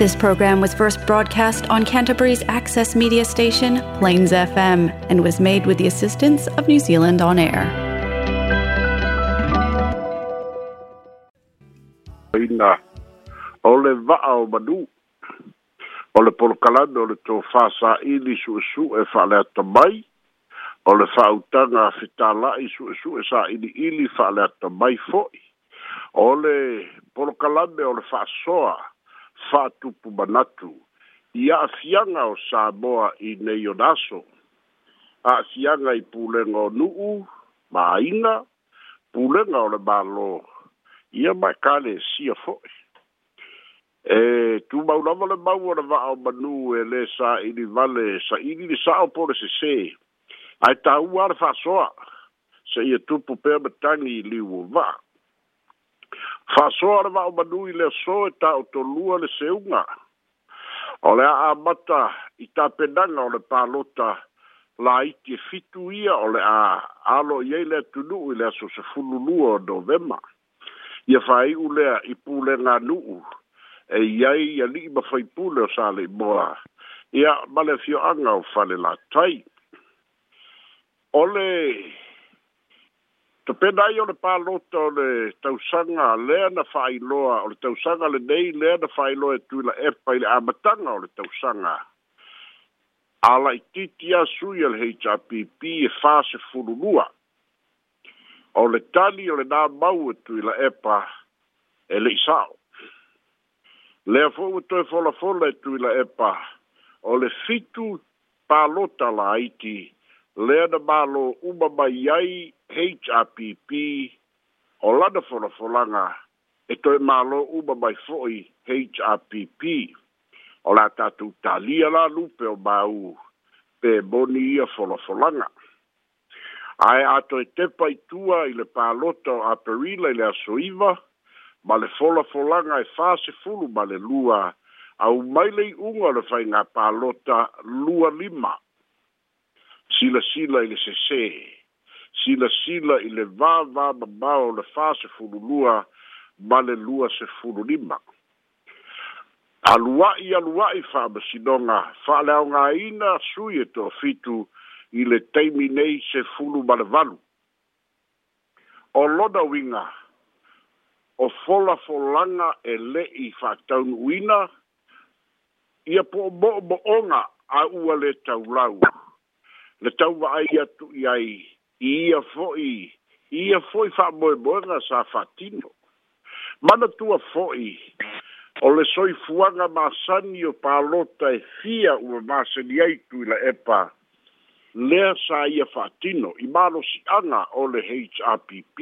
This program was first broadcast on Canterbury's access media station, Plains FM, and was made with the assistance of New Zealand On Air. Ina, o le vaa o manu, o le polokalana o le tō whāsaʻili suʻesuʻe whaalea tamai, o le whaautaga fetalaʻi suʻesuʻe saʻiliʻili whaalea tamai foʻi, o le polokalame o le faasoa fa'atupu manatu i a'afiaga o samoa i nei o naso a'afiaga i pulega o nu'u maina pulega o le mālō ia ma ekalesia fo'i e tumaulava le mau o le va'ao manu e lē sa'ili vale sa'ili le sa'o po le sesē ae tāua a le fa'asoa se ia tupu pea matagi i liu o va'a fasoa le vaaumanui lea so e taʻotolua le seuga o le aamata i tapenaga o le palota laiti e fitu ia o le a alo i ai le atunuu i le aso sefululua o novema ia faiʻu lea i pulega nuu e i ai ia lii mafaipule o salei moa ia ma le afioaga o fale latai o le to pe dai o le pa loto le tau sanga le na fai loa o le tau sanga le nei le na fai loa e tu la e pai le amatanga o le tau sanga ala i titi a sui al HRPP e fase furulua o le tani o le nā mau e tu la epa e le isao. Lea fō u toi fola fola e tu la epa o le fitu pālota la iti lea na mālo uma mai iai HRPP o lana folafolaga e toe mālo uma mai fo'i HRPP o la tatou talia la lupe o bau pe moni ia folafolaga ae atoe tepa itua i le pālota o aperila i le asoiva ma le folafolaga e fasefulu ma le lua au mai le iʻuga o le faigā pālota lua lima Sila i le se sila sila sila i le va va ba o le fa se fulu lua ma le lua se fulu lima alua i alua i fa ba sidonga fa le au nga ina sui e to fitu i le teimi nei se fulu ma le valu o loda winga o fola folanga e le i fa taun uina ia po bo bo onga a ua le taulau le tau vaai atu i ai ia foi ia foi fa boi boi na sa fatino mana tua foi ole soi fuanga ma sani o palota e fia u ma sani ai tu la epa le sa ia fatino i malo si ana o le HRPP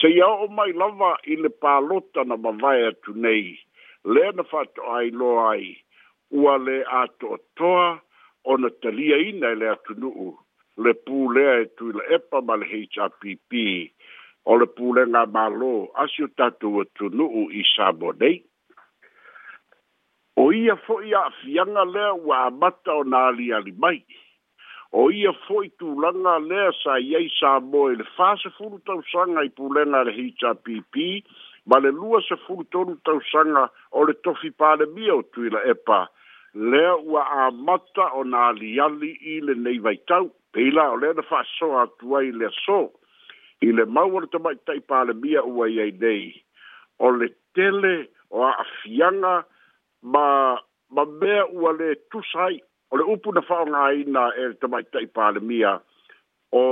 se ia o mai lava i le palota na mawai tu nei le na fato ai lo ai ua le ato toa o na talia ina i e le atunuu le pūlea e tui la epa mal le HRPP o le pūlea ngā mālō asi o tātou e tunu i sābo nei. O ia fo ia fianga lea wa amata o nā li ali mai. O ia fo i tūlanga lea sa iei sābo e le fāse furu tau sanga i pūlea ngā le HRPP ma le lua se furu tonu tau sanga o le tofi pāle mia o tui la epa lea ua amata o nā li ali i le nei pei la o le na fa'asoa atu ai le aso i le mau o le tamaʻitai palemia ua iai nei o le tele o a'afiaga ma ma mea ua lē tusa ai o le upu na fa'aogāina e le tamaʻitai palemia o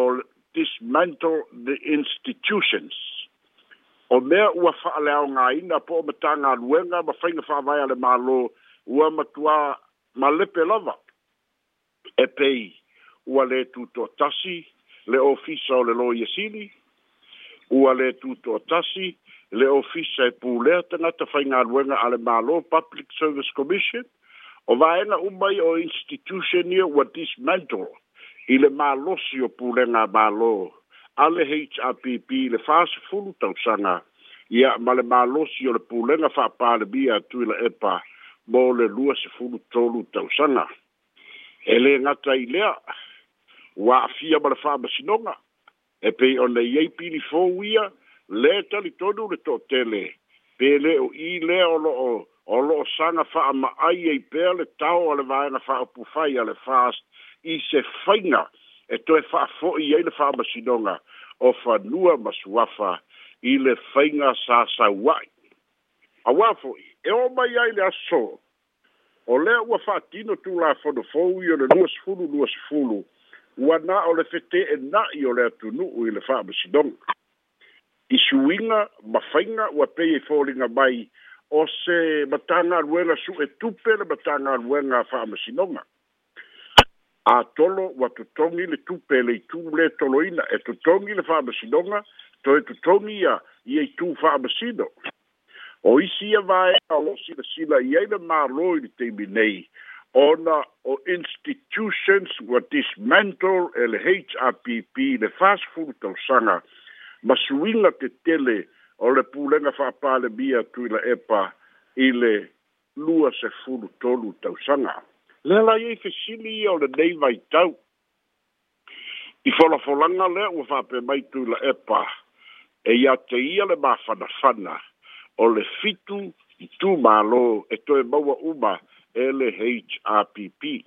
dismantle the institutions o mea ua fa'aleaogāina po o matagaluega ma faiga fa'avae a le mālō ua matuā ma lepe lava e pei ua lē tasi le ofisa o le lo iasili ua lē tutoatasi le ofisa e pulea tagata faigaluega a le mālo public service commission o vaena uma i o institution ia ua dismantle i le mālosi o pulega a mālo a le hrpp le fasefulu tausaga ia ma le mālosi o le pulega faapalemia atu i la epa mo le lua sefulu tolu tausaga e lē gata lea wa afia ma le faamasinoga e pei o leiai pilifou ia lē talitonu le toʻatele pe lē o ī lea o loo o loo saga faamaʻai ai pea le tao a le vaega faaupufai a le fast i se faiga e toe faafoʻi ai le faamasinoga o fanua ma suafa i le faiga sasauaʻi auā foʻi e o mai ai le aso o lea ua faatino tulafonofou i o le luasfulu luasfulu ua na o e le fete e na'i o le atunu'u i le fa'amasinoga i suiga ma faiga ua pei e foliga mai o se matagaluega su e tupe le matagaluega fa'amasinoga atolo ua totogi le tupe le itū le toloina e totogi le fa'amasinoga toe totogi ia ia e itū fa'amasino o isi ia vaea o losilasila i ai le mālō i le teimi nei ona o institutions wa dismantle e le HRPP le fast food tau sanga ma suinga te tele o le pūlenga whapale bia tu la epa i le lua se furu tolu tau sanga. Le la e i fesili o le nei mai tau. I whola wholanga le ua whape mai tu la epa e ia te ia le mafana whana o le fitu i tū mālo e toe maua umaa LHRPP.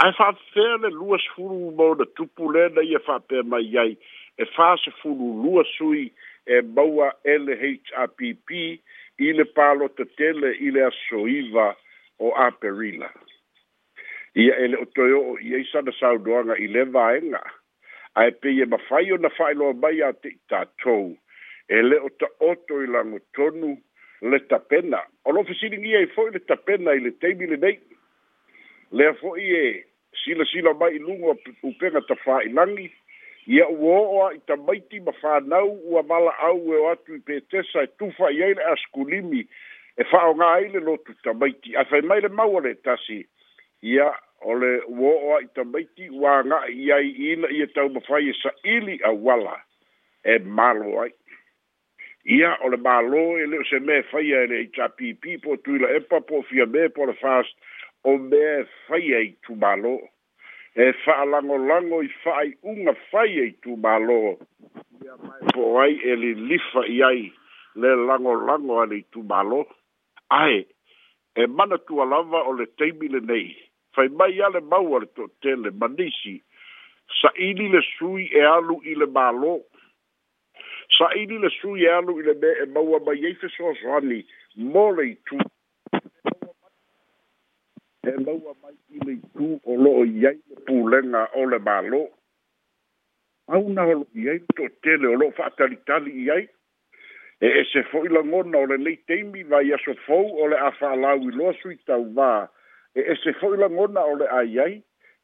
Ai fa fer le luas furu mo de tupule na ia fa pe mai ai e fa se furu lua sui e baua LHRPP ile palo te tele ile asoiva o aperila. Ia ele o toyo o ia isa na saudoanga i le vaenga. Ai pe ia mawhaio na whailoa mai a te tatou. Ele o ta oto i lango tonu le tapena o lo fisi ni e foi le tapena i le teimi le nei le foi e sila sila mai i lungo u pega ta fa i langi ia uo oa i ta maiti ma fa nau ua mala au e o atu i petesa e tufa i aile a skulimi e fa o ngā aile lotu ta maiti a fai mai le maua le tasi ia o le uo oa i ta maiti ua ngā i ai ina i e tau ma fai e sa ili a wala e malo ai ia o le mālō e le o se mea faia e lei tapipi po tuila epa po fia me po le fast o mea faia i tumālō e fa'alagolago i fa'aiʻuga faia i tumālō ia mae po ai e lilifa i ai le lagolago a lei tumālō ae e mana tualava o le taimi lenei fai mai ia le mau a le toʻatele ma nisi saʻili le sui e alu i le mālō sa ini le su ya lu ile be e bawa ba ye fe so so ani mo le tu e bawa ba ile tu o lo ya ile pu le na o le ba lo a una lo ya to te le lo fa tali tali ya e e se fo ile ngon o le le te mi va ya so fo o le afa la wi lo su ta va e e se fo ile ngon o le ai ai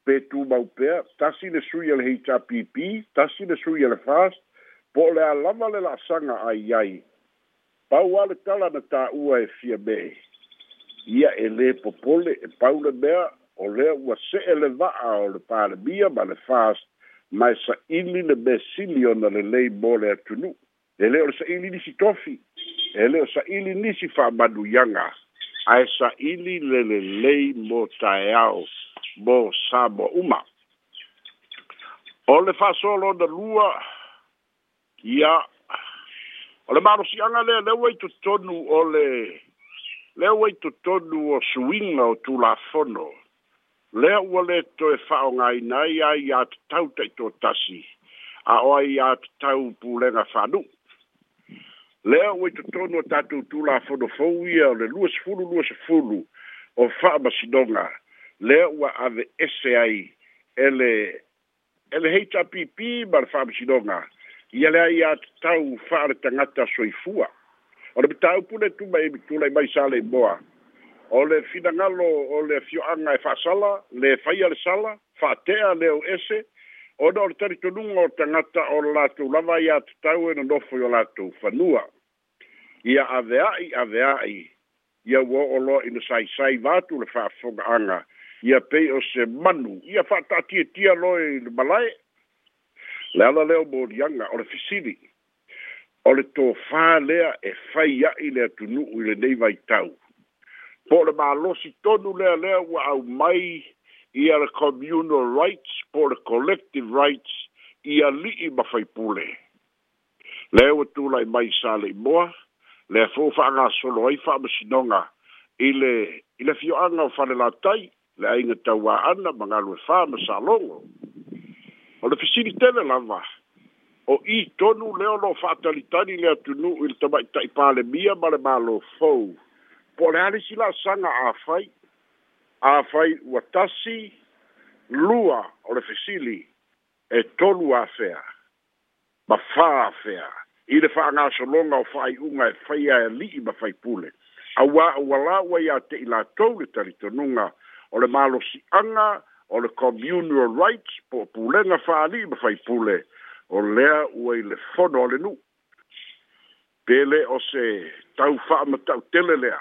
pe tu ba u pe ta si le su ya le hpp ta si le su ya le fast po o le a lava le la'asaga ai ai pau a le tala na tā'ua e fia mee ia e lē popole e pau le mea o lea ua se'e le va'a o le palemia ma le fast ma e sa'ili le mesili ona lelei mo le atunu'u e lē o le sa'ili nisi tofi e lē o sa'ili nisi fa'amanuiaga ae sa'ili le lelei mo taeao mo sa mo uma o le fa'asolona lua ia o le malosiaga lea le uai totonu o le le uai totonu o suiga o tulafono lea ua lē toe fa'aogāina ai a iā tatau taʻitotasi a o ai iā tatau pulega fanuu lea uai totonu o tatou tulafono fou ia o le luasefulu luasefulu o fa'amasinoga lea ua ave ese ai ele ele heitapipi ma le fa'amasinoga ia lea ia tatau fa'a le tagata soifua o le pitaupule tuma e mitulai mai sa le moa o le finagalo o le fio'aga e fa'asala le faia le sala fa'atea le o ese ona o le talitonuga o tagata o le latou lava ia tatau e nonofo i o latou fanua ia aveai aveai ia ua o'o loa ina saisai vatu le fa'afoga'aga ia pei o se manu ia fa'ata'atietia loa i le malae le ala leo morianga o le fisili o le tō whā e whai i lea tunu i le nei vai tau. Po le mā losi tonu lea lea wa au mai i a le communal rights po le collective rights i a li i ma pule. Lea wa tū lai mai sā le i moa, lea fōwha anga solo ai wha ama sinonga i le, i le fio anga o whanela lea inga tau wā ana mga wha ama sā o le fesili tele lava o i tonu leo lo faatalitali il atunu i le tamaʻitaʻi palemia ma le malofou po o le alisi laasaga afai afai ua tasi lua o le li e tolu afea ma fā fea. i le faagasologa o faaiʻuga e faia e alii ma faipule auā ua la ua iā teʻi latou le talitonuga o le malosiʻaga o le communal rights po pulenga fali ma fai pule o lea ua i le fono o le nu. Pele o se tau faa ma tau tele lea.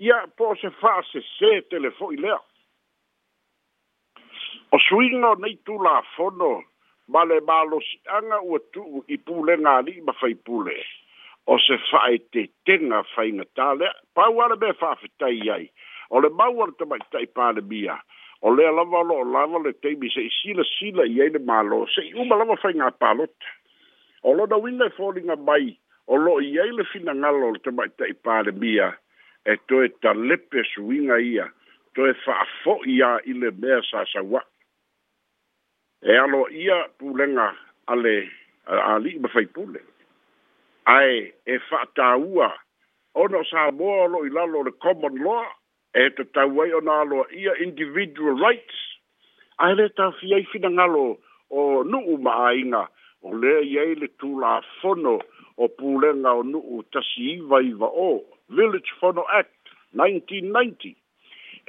Ia po se faa se se telefo i lea. O suingo nei tu la fono ma le malo si anga ua tu i pule ngā li ma fai pule. O se faa e te tenga fai ngatā lea. Pau ala me faa fitai iai. O le mau ala tamai tai pāne mia. Pau o lea lava o loo lava le taimi se'i silasila i ai le mālō se'i uma lava faigā palota o lona uiga e foliga mai o lo'o i ai le finagalo o le tama'ita'i palemia e toe talepe suiga ia toe fa'afo'i ā i le mea sasaua'i e alo ia pulega a le ali'i ma faipule ae e fa'atāua ona o sa moa o lo'o i lalo o le common law e te tau ai o nga alo ia individual rights, a le ta fia i fina ngalo o nuu maa inga, o le iei le tū la fono o pūlenga o nuu tasi iwa iwa o, Village Fono Act 1990,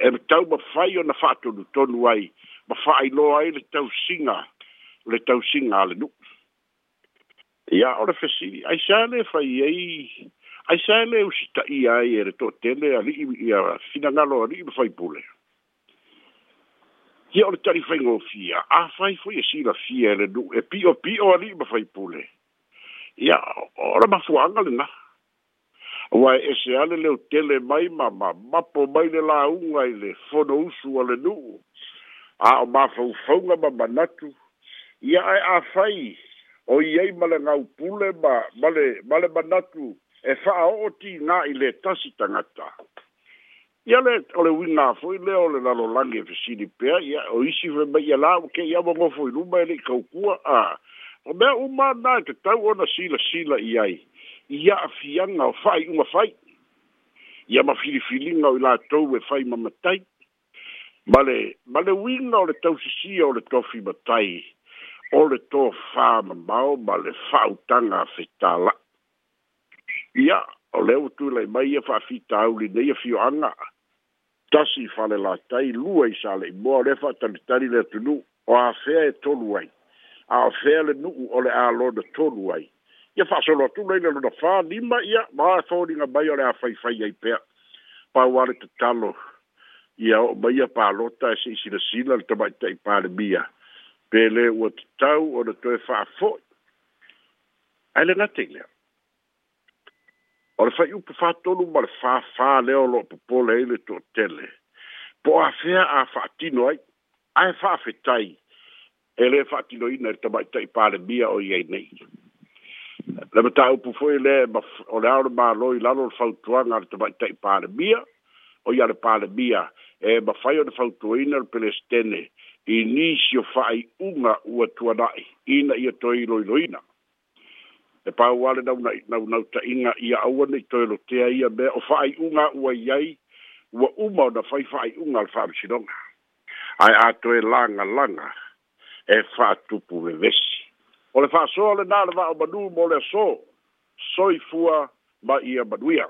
e me tau ma fai o na fatonu tonu ai, ma fai loa ai le tau singa, le tau singa le nuu. Ia, o le ai sa le fai iei, ai sa le u sta i ai e to te ali i a fina na lo ali fai pole ki o tari fai ngo fia a fai foi si la fia le du e pio pio ali i foi pole Ya ora ma fu angal na wa e se ale le te mai mama, ma po mai le la u ai le fo no su ale nu a o ma fu fu nga ma banatu Ya a fai o iei ma le ngau male ma banatu e fa o na i le tasi tangata ia le o le wina foi le o le lalo lange fe sili pe ia o isi fe mai ala o ke ia mo foi lu mai e le kaukua a o me o ma na te tau ona sila sila i ai ia a fianga o fai unga fai ia ma fili fili nga o i la tau e fai mamatai ma le ma le wina o le tau sisi o le tofi matai o le tō fā mamau ma le fautanga fetala ia o le utu le mai e whawhita au li nei e whioanga. Tasi whale la tai lua i sa le i mua lefa tani le tu o a whea e tonu ai. A whea le nu o le a lona tonu ai. Ia solo tu le ina fa ni lima ia ma e a thoringa mai o le a whaiwhai ai pe Pa wale te talo. Ia o mai a pālota e se i te sina le pa le bia mia. Pele o te tau o le toe fa fo Ale na ngatik leo o le fai upu fatolu ma fa fāfā lea o loo popole ai le toʻatele po o afea a fa'atino ai ae fa'afetai e lē fa'atinoina i le tamaʻitaʻi palemia o iai nei le po mataupu foʻi lē o le ao le mālo i lalo e o le fautuaga a le tamaʻitaʻi o ia le palemia e mafai o le fautuaina le pelestene i nisi o fa'ai'uga ua tuana'i ina ia toe iloiloina e pau ale nau nau nau nau ta inga ia aua nei toi lo te ia mea o whaai unga ua iai ua uma o na fai fai unga al whaam sinonga ai a toi langa langa e wha tupu e vesi o le wha soa le nā le wha o manu mo le so soi fua ma ia manuia